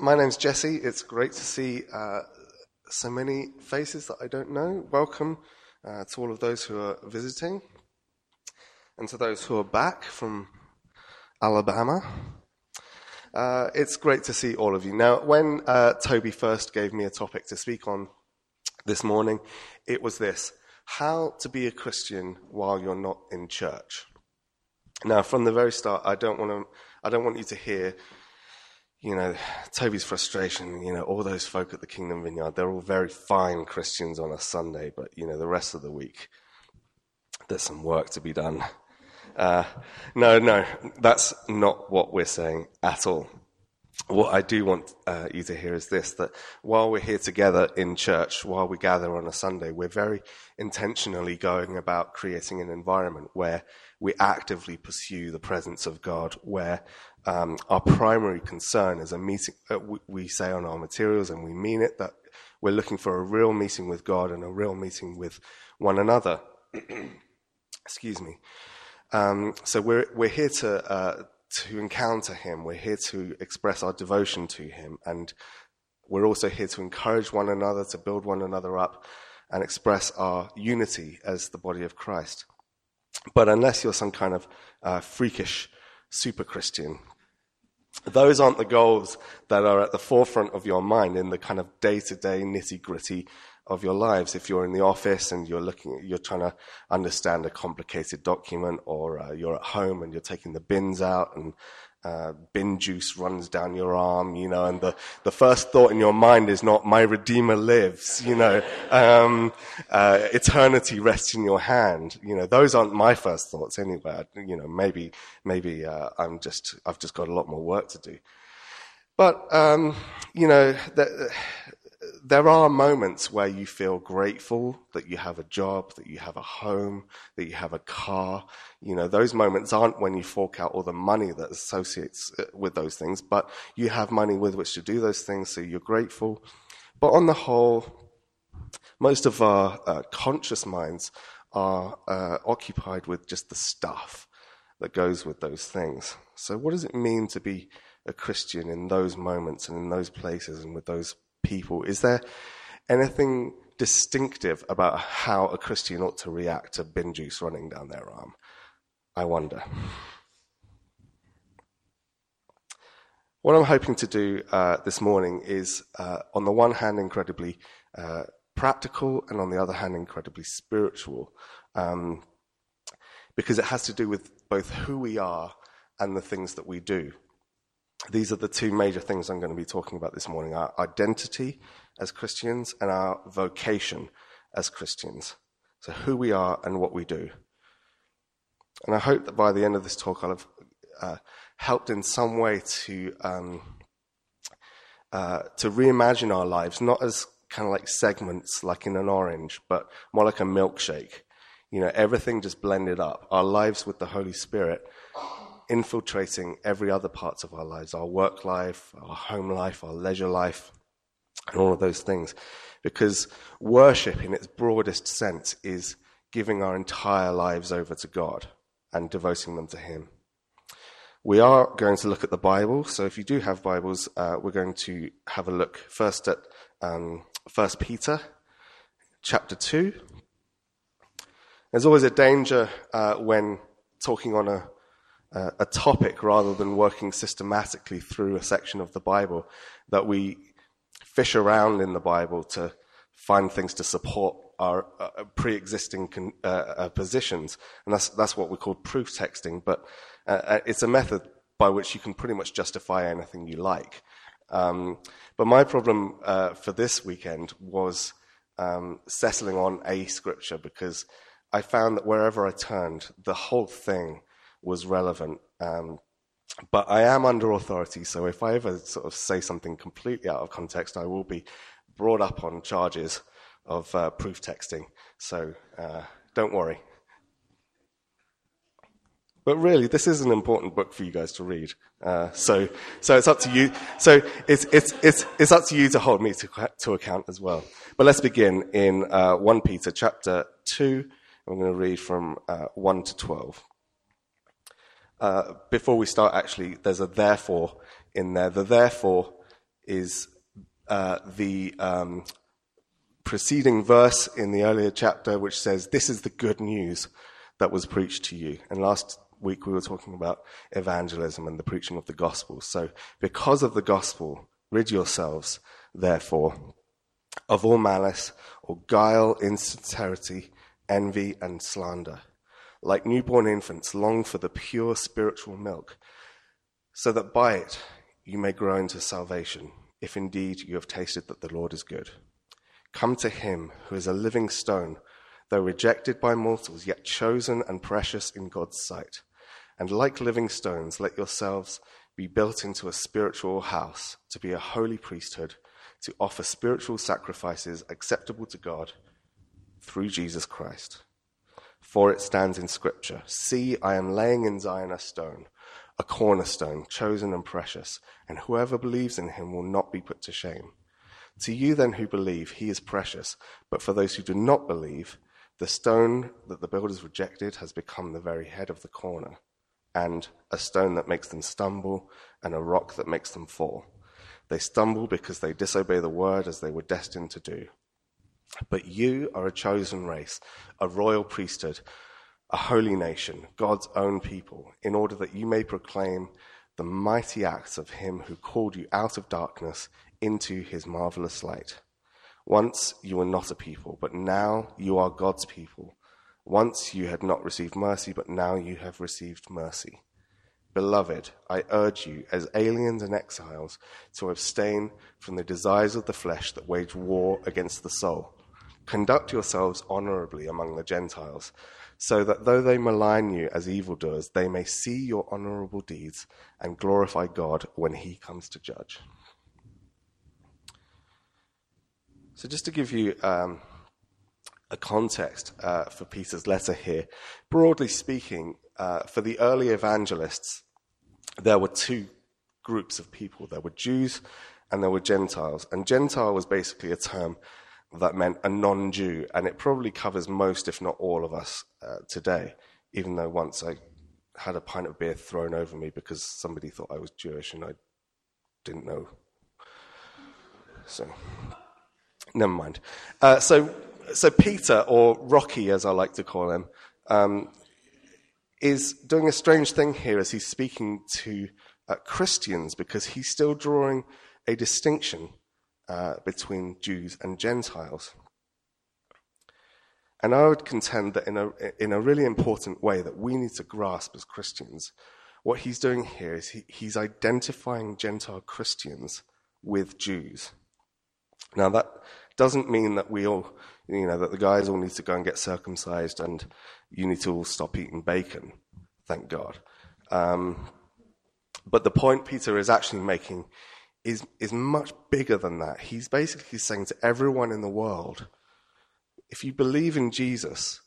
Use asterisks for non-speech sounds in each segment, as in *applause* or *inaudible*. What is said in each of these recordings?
my name's Jesse. It's great to see uh, so many faces that I don't know. Welcome uh, to all of those who are visiting, and to those who are back from Alabama. Uh, it's great to see all of you. Now, when uh, Toby first gave me a topic to speak on this morning, it was this how to be a Christian while you're not in church. Now, from the very start, I don't want to. I don't want you to hear you know, Toby's frustration, you know, all those folk at the Kingdom Vineyard, they're all very fine Christians on a Sunday, but, you know, the rest of the week, there's some work to be done. Uh, no, no, that's not what we're saying at all. What I do want uh, you to hear is this that while we're here together in church, while we gather on a Sunday, we're very intentionally going about creating an environment where we actively pursue the presence of God, where um, our primary concern is a meeting, uh, we, we say on our materials, and we mean it, that we're looking for a real meeting with God and a real meeting with one another. *clears throat* Excuse me. Um, so we're we're here to uh, to encounter Him. We're here to express our devotion to Him, and we're also here to encourage one another, to build one another up, and express our unity as the body of Christ. But unless you're some kind of uh, freakish super Christian. Those aren't the goals that are at the forefront of your mind in the kind of day to day nitty gritty of your lives. If you're in the office and you're looking, you're trying to understand a complicated document, or uh, you're at home and you're taking the bins out and uh, bin juice runs down your arm, you know, and the, the first thought in your mind is not, my Redeemer lives, you know, *laughs* um, uh, eternity rests in your hand. You know, those aren't my first thoughts anyway. You know, maybe, maybe, uh, I'm just, I've just got a lot more work to do. But, um, you know, the, there are moments where you feel grateful that you have a job, that you have a home, that you have a car. You know, those moments aren't when you fork out all the money that associates uh, with those things, but you have money with which to do those things, so you're grateful. But on the whole, most of our uh, conscious minds are uh, occupied with just the stuff that goes with those things. So, what does it mean to be a Christian in those moments and in those places and with those people? Is there anything distinctive about how a Christian ought to react to bin juice running down their arm? I wonder. What I'm hoping to do uh, this morning is, uh, on the one hand, incredibly uh, practical, and on the other hand, incredibly spiritual, um, because it has to do with both who we are and the things that we do. These are the two major things I'm going to be talking about this morning our identity as Christians and our vocation as Christians. So, who we are and what we do. And I hope that by the end of this talk, I'll have uh, helped in some way to, um, uh, to reimagine our lives, not as kind of like segments like in an orange, but more like a milkshake. You know, everything just blended up. Our lives with the Holy Spirit infiltrating every other parts of our lives our work life, our home life, our leisure life, and all of those things. Because worship, in its broadest sense, is giving our entire lives over to God and devoting them to Him. We are going to look at the Bible. So if you do have Bibles, uh, we're going to have a look first at um, 1 Peter chapter 2. There's always a danger uh, when talking on a uh, a topic rather than working systematically through a section of the Bible, that we fish around in the Bible to find things to support our uh, pre-existing con- uh, uh positions, and that's that's what we call proof texting. But uh, uh, it's a method by which you can pretty much justify anything you like. Um, but my problem for this weekend was um, settling on a scripture because I found that wherever I turned, the whole thing was relevant. Um, but I am under authority, so if I ever sort of say something completely out of context, I will be brought up on charges of uh, proof texting. So uh, don't worry. But really, this is an important book for you guys to read. Uh, so, so it's up to you. So it's, it's, it's, it's up to you to hold me to, to account as well. But let's begin in uh, 1 Peter chapter 2. I'm going to read from uh, 1 to 12. Uh, before we start, actually, there's a therefore in there. The therefore is uh, the um, preceding verse in the earlier chapter, which says, This is the good news that was preached to you. And last week we were talking about evangelism and the preaching of the gospel. So, because of the gospel, rid yourselves, therefore, of all malice or guile, insincerity, envy, and slander. Like newborn infants, long for the pure spiritual milk, so that by it you may grow into salvation, if indeed you have tasted that the Lord is good. Come to him who is a living stone, though rejected by mortals, yet chosen and precious in God's sight. And like living stones, let yourselves be built into a spiritual house, to be a holy priesthood, to offer spiritual sacrifices acceptable to God through Jesus Christ. For it stands in Scripture See, I am laying in Zion a stone, a cornerstone, chosen and precious, and whoever believes in him will not be put to shame. To you then who believe, he is precious, but for those who do not believe, the stone that the builders rejected has become the very head of the corner, and a stone that makes them stumble, and a rock that makes them fall. They stumble because they disobey the word as they were destined to do. But you are a chosen race, a royal priesthood, a holy nation, God's own people, in order that you may proclaim the mighty acts of him who called you out of darkness into his marvelous light. Once you were not a people, but now you are God's people. Once you had not received mercy, but now you have received mercy. Beloved, I urge you, as aliens and exiles, to abstain from the desires of the flesh that wage war against the soul. Conduct yourselves honorably among the Gentiles, so that though they malign you as evildoers, they may see your honorable deeds and glorify God when he comes to judge. So, just to give you um, a context uh, for Peter's letter here, broadly speaking, uh, for the early evangelists, there were two groups of people there were Jews and there were Gentiles. And Gentile was basically a term that meant a non Jew, and it probably covers most, if not all, of us uh, today, even though once I had a pint of beer thrown over me because somebody thought I was Jewish and I didn't know. So, never mind. Uh, so, so Peter, or Rocky as I like to call him, um, is doing a strange thing here as he's speaking to uh, Christians because he's still drawing a distinction uh, between Jews and Gentiles. And I would contend that in a, in a really important way that we need to grasp as Christians, what he's doing here is he, he's identifying Gentile Christians with Jews. Now, that doesn't mean that we all, you know, that the guys all need to go and get circumcised and you need to all stop eating bacon, thank God. Um, but the point Peter is actually making is, is much bigger than that. He's basically saying to everyone in the world, if you believe in Jesus,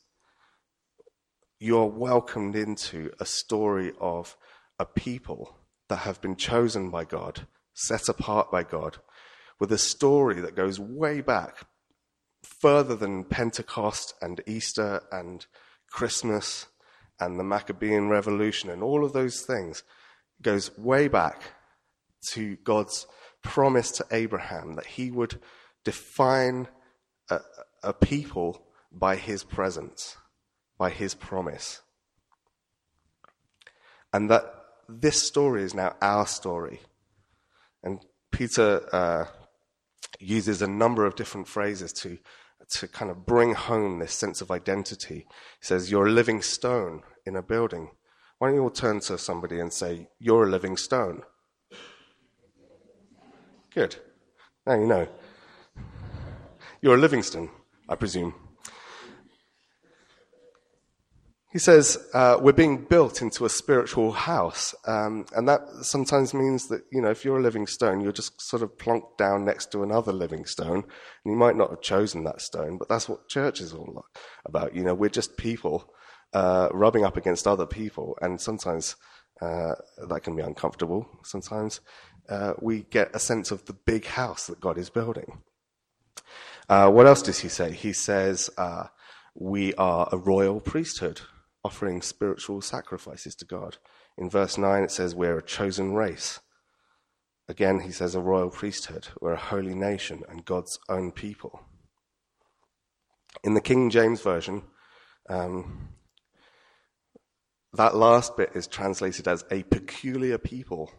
you're welcomed into a story of a people that have been chosen by God, set apart by God, with a story that goes way back, further than Pentecost and Easter and Christmas and the Maccabean Revolution and all of those things, it goes way back to God's promise to Abraham that he would define a, a people by his presence, by his promise. And that this story is now our story. And Peter uh, uses a number of different phrases to, to kind of bring home this sense of identity. He says, You're a living stone in a building. Why don't you all turn to somebody and say, You're a living stone? Good. Now you know. You're a Livingston, I presume. He says, uh, we're being built into a spiritual house. Um, and that sometimes means that, you know, if you're a living stone, you're just sort of plonked down next to another living stone. And you might not have chosen that stone, but that's what church is all about. You know, we're just people uh, rubbing up against other people. And sometimes uh, that can be uncomfortable. Sometimes uh, we get a sense of the big house that God is building. Uh, what else does he say? He says, uh, We are a royal priesthood, offering spiritual sacrifices to God. In verse 9, it says, We're a chosen race. Again, he says, a royal priesthood. We're a holy nation and God's own people. In the King James Version, um, that last bit is translated as a peculiar people,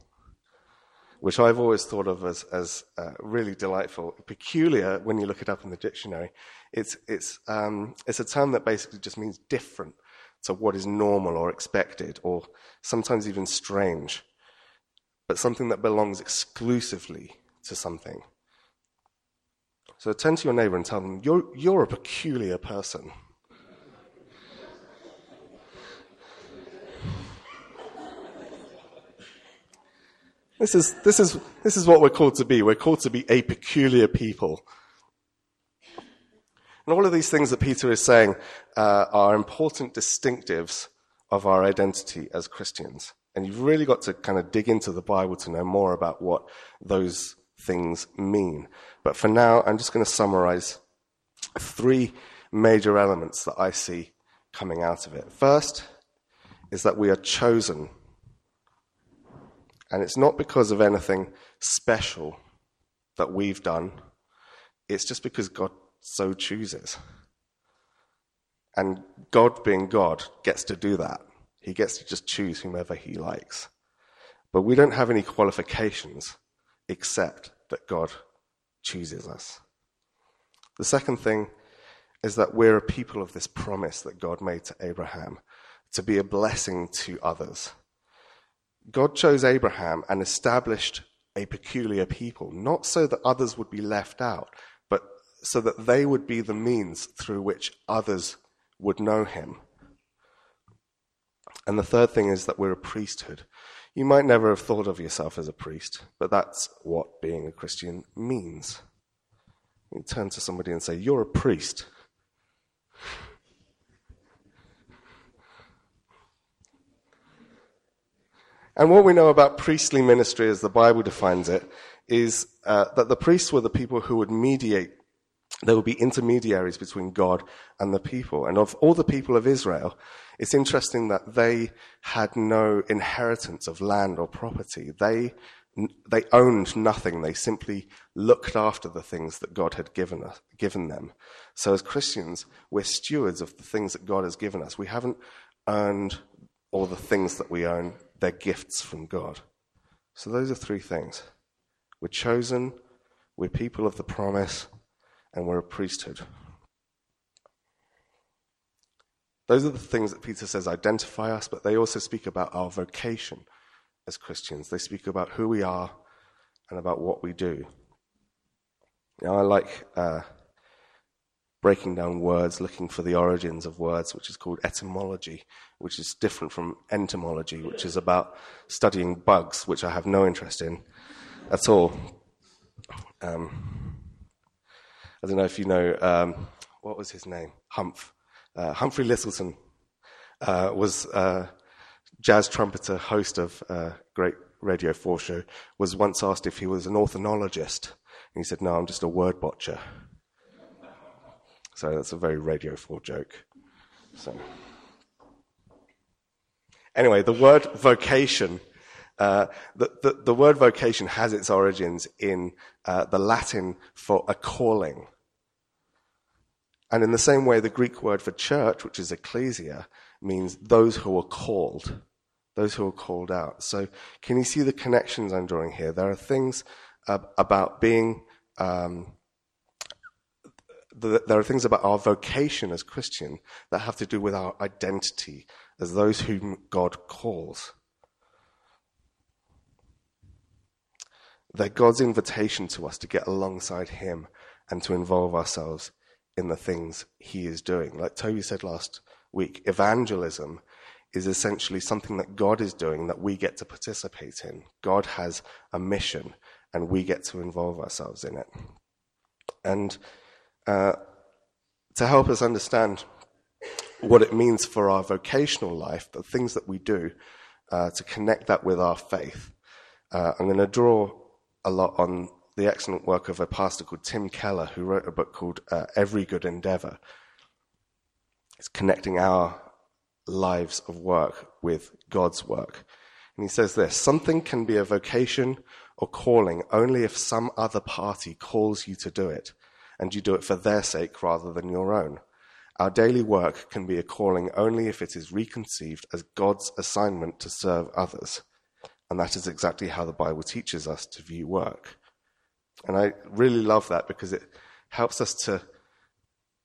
which I've always thought of as, as uh, really delightful. Peculiar, when you look it up in the dictionary, it's, it's, um, it's a term that basically just means different to what is normal or expected, or sometimes even strange but something that belongs exclusively to something. So turn to your neighbor and tell them, You're, you're a peculiar person. This is, this, is, this is what we're called to be. We're called to be a peculiar people. And all of these things that Peter is saying uh, are important distinctives of our identity as Christians. And you've really got to kind of dig into the Bible to know more about what those things mean. But for now, I'm just going to summarize three major elements that I see coming out of it. First is that we are chosen. And it's not because of anything special that we've done, it's just because God so chooses. And God, being God, gets to do that. He gets to just choose whomever he likes. But we don't have any qualifications except that God chooses us. The second thing is that we're a people of this promise that God made to Abraham to be a blessing to others. God chose Abraham and established a peculiar people, not so that others would be left out, but so that they would be the means through which others would know him. And the third thing is that we're a priesthood. You might never have thought of yourself as a priest, but that's what being a Christian means. You turn to somebody and say, You're a priest. And what we know about priestly ministry, as the Bible defines it, is uh, that the priests were the people who would mediate. There would be intermediaries between God and the people. And of all the people of Israel, it's interesting that they had no inheritance of land or property. They, they owned nothing. They simply looked after the things that God had given, us, given them. So as Christians, we're stewards of the things that God has given us. We haven't earned all the things that we own. They're gifts from God. So those are three things. We're chosen, we're people of the promise, and we're a priesthood. Those are the things that Peter says identify us, but they also speak about our vocation as Christians. They speak about who we are and about what we do. Now, I like uh, breaking down words, looking for the origins of words, which is called etymology, which is different from entomology, which is about studying bugs, which I have no interest in at all. Um, I don't know if you know, um, what was his name? Humph. Uh, Humphrey Lyttelton uh, was a uh, jazz trumpeter, host of a great Radio 4 show, was once asked if he was an ornithologist. And he said, No, I'm just a word botcher. So that's a very Radio 4 joke. So. Anyway, the word vocation, uh, the, the, the, word vocation has its origins in uh, the Latin for a calling. And in the same way, the Greek word for church, which is ecclesia, means those who are called, those who are called out. So, can you see the connections I'm drawing here? There are things uh, about being, um, there are things about our vocation as Christian that have to do with our identity as those whom God calls. They're God's invitation to us to get alongside Him and to involve ourselves in the things he is doing. Like Toby said last week, evangelism is essentially something that God is doing that we get to participate in. God has a mission and we get to involve ourselves in it. And uh, to help us understand what it means for our vocational life, the things that we do, uh, to connect that with our faith, uh, I'm going to draw a lot on the excellent work of a pastor called Tim Keller, who wrote a book called uh, Every Good Endeavor. It's connecting our lives of work with God's work. And he says this something can be a vocation or calling only if some other party calls you to do it, and you do it for their sake rather than your own. Our daily work can be a calling only if it is reconceived as God's assignment to serve others. And that is exactly how the Bible teaches us to view work. And I really love that because it helps us to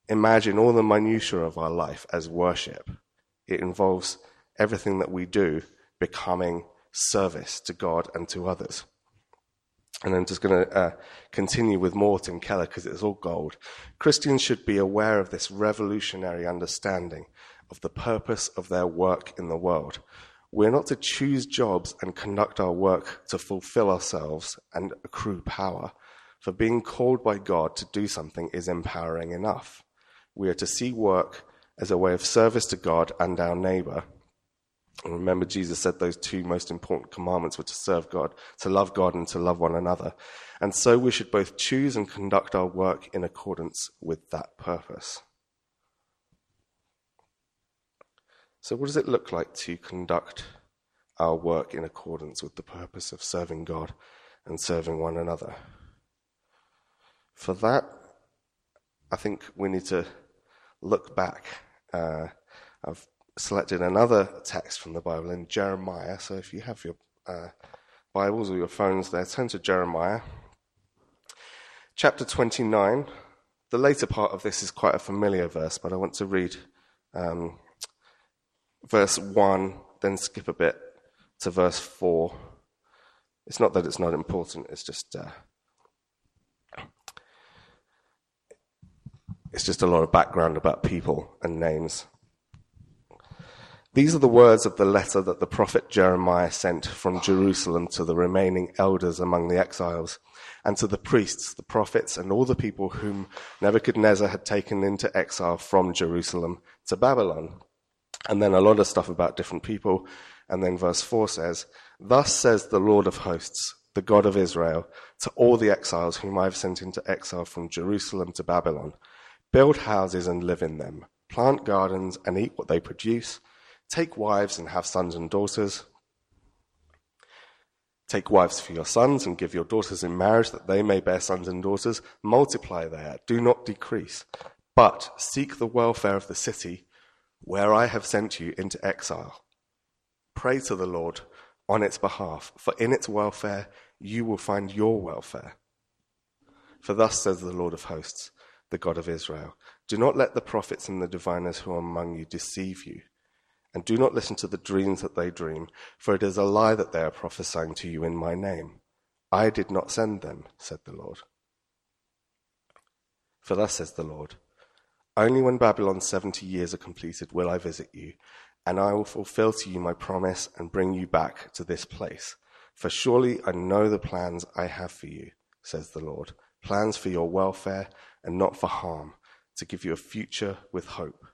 imagine all the minutiae of our life as worship. It involves everything that we do becoming service to God and to others. And I'm just going to uh, continue with more Tim Keller because it's all gold. Christians should be aware of this revolutionary understanding of the purpose of their work in the world. We're not to choose jobs and conduct our work to fulfill ourselves and accrue power. For being called by God to do something is empowering enough. We are to see work as a way of service to God and our neighbor and remember, Jesus said those two most important commandments were to serve God, to love God, and to love one another. And so we should both choose and conduct our work in accordance with that purpose. So, what does it look like to conduct our work in accordance with the purpose of serving God and serving one another? For that, I think we need to look back. Uh, I've selected another text from the Bible in Jeremiah. So if you have your uh, Bibles or your phones there, turn to Jeremiah. Chapter 29. The later part of this is quite a familiar verse, but I want to read um, verse 1, then skip a bit to verse 4. It's not that it's not important, it's just. Uh, it's just a lot of background about people and names. These are the words of the letter that the prophet Jeremiah sent from Jerusalem to the remaining elders among the exiles, and to the priests, the prophets, and all the people whom Nebuchadnezzar had taken into exile from Jerusalem to Babylon. And then a lot of stuff about different people. And then verse 4 says, Thus says the Lord of hosts, the God of Israel, to all the exiles whom I have sent into exile from Jerusalem to Babylon build houses and live in them, plant gardens and eat what they produce Take wives and have sons and daughters. Take wives for your sons and give your daughters in marriage that they may bear sons and daughters. Multiply there, do not decrease. But seek the welfare of the city where I have sent you into exile. Pray to the Lord on its behalf, for in its welfare you will find your welfare. For thus says the Lord of hosts, the God of Israel Do not let the prophets and the diviners who are among you deceive you. And do not listen to the dreams that they dream, for it is a lie that they are prophesying to you in my name. I did not send them, said the Lord. For thus says the Lord Only when Babylon's seventy years are completed will I visit you, and I will fulfill to you my promise and bring you back to this place. For surely I know the plans I have for you, says the Lord plans for your welfare and not for harm, to give you a future with hope.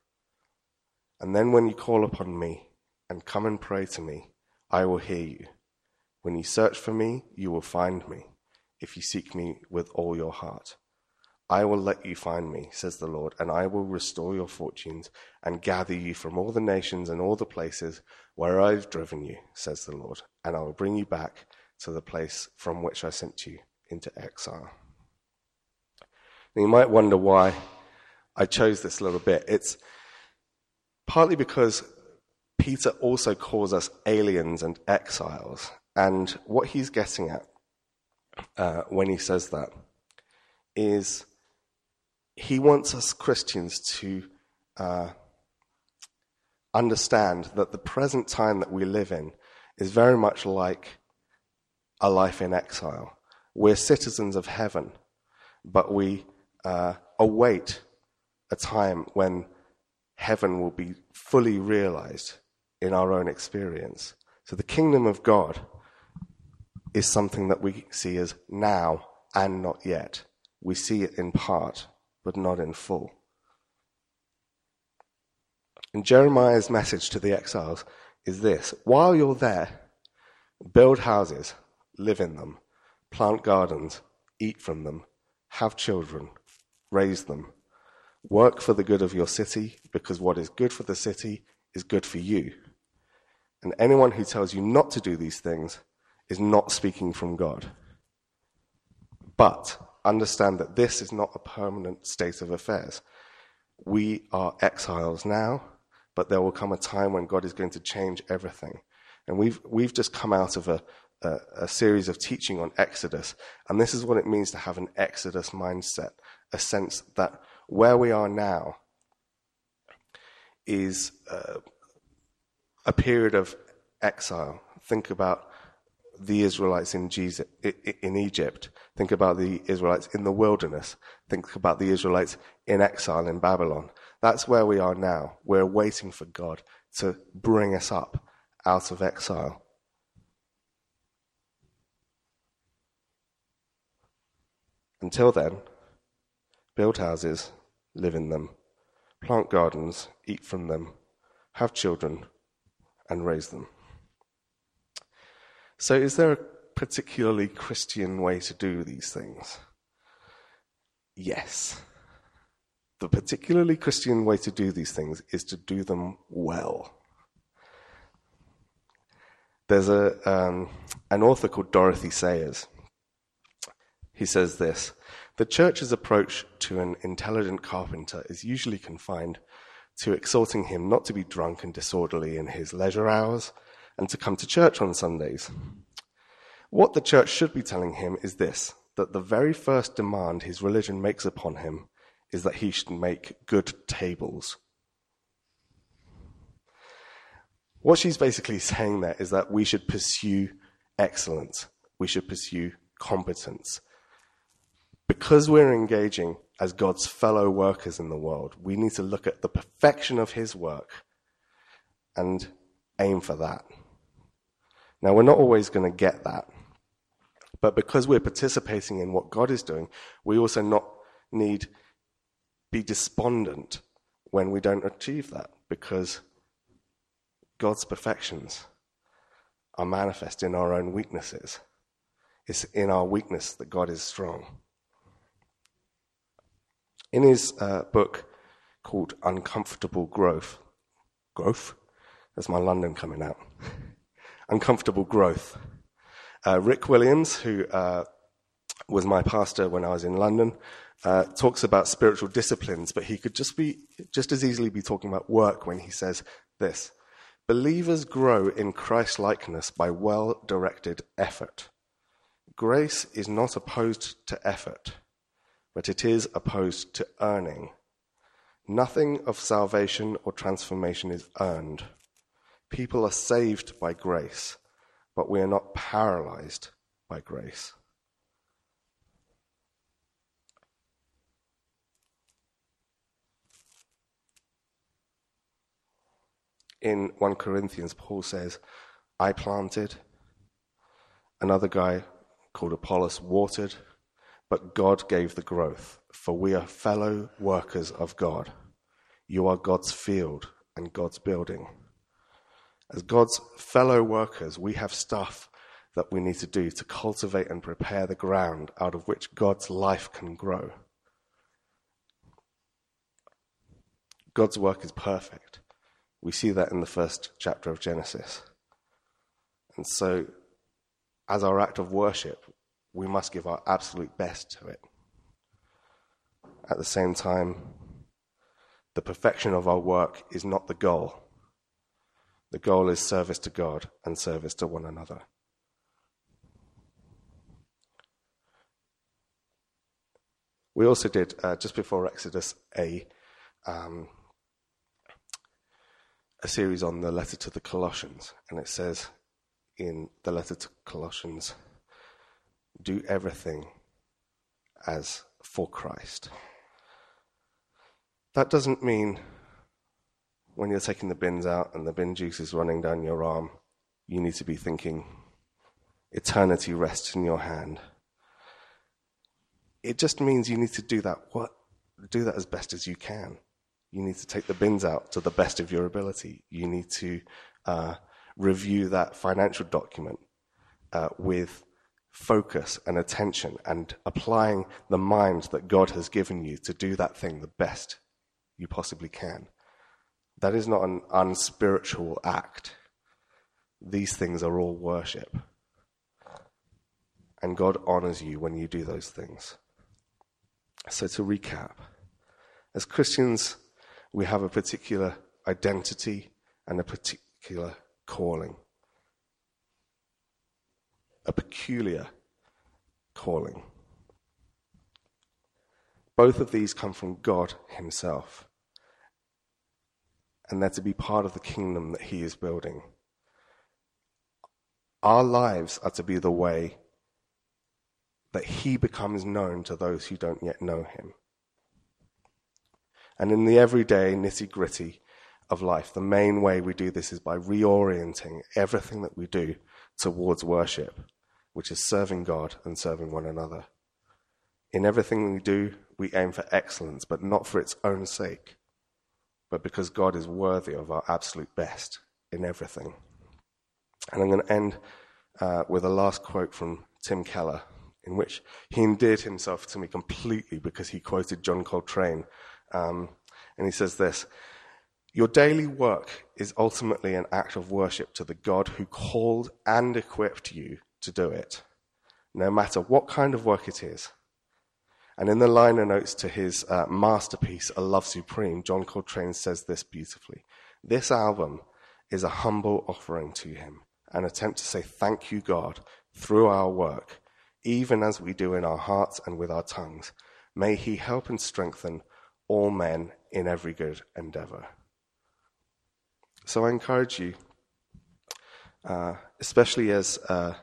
And then when you call upon me and come and pray to me, I will hear you. When you search for me, you will find me, if you seek me with all your heart. I will let you find me, says the Lord, and I will restore your fortunes and gather you from all the nations and all the places where I've driven you, says the Lord, and I will bring you back to the place from which I sent you into exile. Now you might wonder why I chose this little bit. It's partly because Peter also calls us aliens and exiles. And what he's getting at uh, when he says that is he wants us Christians to uh, understand that the present time that we live in is very much like a life in exile. We're citizens of heaven, but we uh, await a time when heaven will be fully realized in our own experience. So the kingdom of God is something that we see as now and not yet. We see it in part, but not in full. And Jeremiah's message to the exiles is this while you're there, build houses, live in them, plant gardens, eat from them, have children, raise them, Work for the good of your city, because what is good for the city is good for you. And anyone who tells you not to do these things is not speaking from God. But understand that this is not a permanent state of affairs. We are exiles now, but there will come a time when God is going to change everything. And we've, we've just come out of a, a, a series of teaching on Exodus, and this is what it means to have an Exodus mindset a sense that where we are now is uh, a period of exile. Think about the Israelites in, Jesus, in Egypt. Think about the Israelites in the wilderness. Think about the Israelites in exile in Babylon. That's where we are now. We're waiting for God to bring us up out of exile. Until then, build houses, live in them, plant gardens, eat from them, have children, and raise them. So, is there a particularly Christian way to do these things? Yes. The particularly Christian way to do these things is to do them well. There's a, um, an author called Dorothy Sayers. He says this The church's approach to an intelligent carpenter is usually confined to exhorting him not to be drunk and disorderly in his leisure hours and to come to church on Sundays. What the church should be telling him is this that the very first demand his religion makes upon him is that he should make good tables. What she's basically *laughs* saying there is that we should pursue excellence, we should pursue competence. Because we're engaging as God's fellow workers in the world, we need to look at the perfection of his work and aim for that. Now, we're not always going to get that. But because we're participating in what God is doing, we also not need be despondent when we don't achieve that because God's perfections are manifest in our own weaknesses. It's in our weakness that God is strong. In his uh, book called Uncomfortable Growth, Growth? There's my London coming out. *laughs* uncomfortable growth. Uh, Rick Williams, who uh, was my pastor when I was in London, uh, talks about spiritual disciplines, but he could just be just as easily be talking about work when he says this: believers grow in Christ likeness by well-directed effort. Grace is not opposed to effort, but it is opposed to earning. Nothing of salvation or transformation is earned. People are saved by grace, but we are not paralyzed by grace. In 1 Corinthians, Paul says, I planted, another guy called Apollos watered, but God gave the growth, for we are fellow workers of God. You are God's field and God's building. As God's fellow workers, we have stuff that we need to do to cultivate and prepare the ground out of which God's life can grow. God's work is perfect. We see that in the first chapter of Genesis. And so, as our act of worship, we must give our absolute best to it. At the same time, the perfection of our work is not the goal. The goal is service to God and service to one another. We also did, uh, just before Exodus, a, um, a series on the letter to the Colossians. And it says in the letter to Colossians, do everything as for Christ. That doesn't mean when you're taking the bins out and the bin juice is running down your arm, you need to be thinking, eternity rests in your hand. It just means you need to do that what do that as best as you can. You need to take the bins out to the best of your ability. You need to uh, review that financial document uh, with focus and attention and applying the mind that God has given you to do that thing the best you possibly can. That is not an unspiritual act. These things are all worship. and God honors you when you do those things. So, to recap, as Christians, we have a particular identity and a particular calling, a peculiar calling. Both of these come from God Himself, and they're to be part of the kingdom that He is building. Our lives are to be the way that He becomes known to those who don't yet know Him. And in the everyday nitty gritty of life, the main way we do this is by reorienting everything that we do towards worship, which is serving God and serving one another. In everything we do, we aim for excellence, but not for its own sake, but because God is worthy of our absolute best in everything. And I'm going to end uh, with a last quote from Tim Keller, in which he endeared himself to me completely because he quoted John Coltrane. Um, and he says this Your daily work is ultimately an act of worship to the God who called and equipped you to do it, no matter what kind of work it is. And in the liner notes to his uh, masterpiece, A Love Supreme, John Coltrane says this beautifully. This album is a humble offering to him, an attempt to say thank you, God, through our work, even as we do in our hearts and with our tongues. May he help and strengthen all men in every good endeavor. So I encourage you, uh, especially as, uh,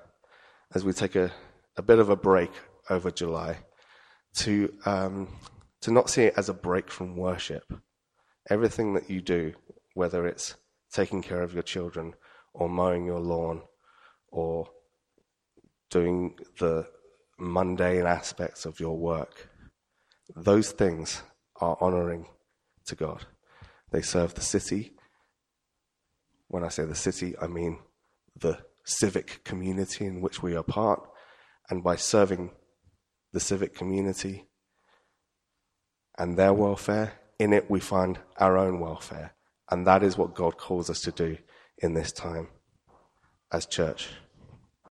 as we take a, a bit of a break over July, to, um, to not see it as a break from worship. Everything that you do, whether it's taking care of your children or mowing your lawn or doing the mundane aspects of your work, those things are honoring to God. They serve the city. When I say the city, I mean the civic community in which we are part. And by serving the civic community, and their welfare. In it, we find our own welfare. And that is what God calls us to do in this time as church.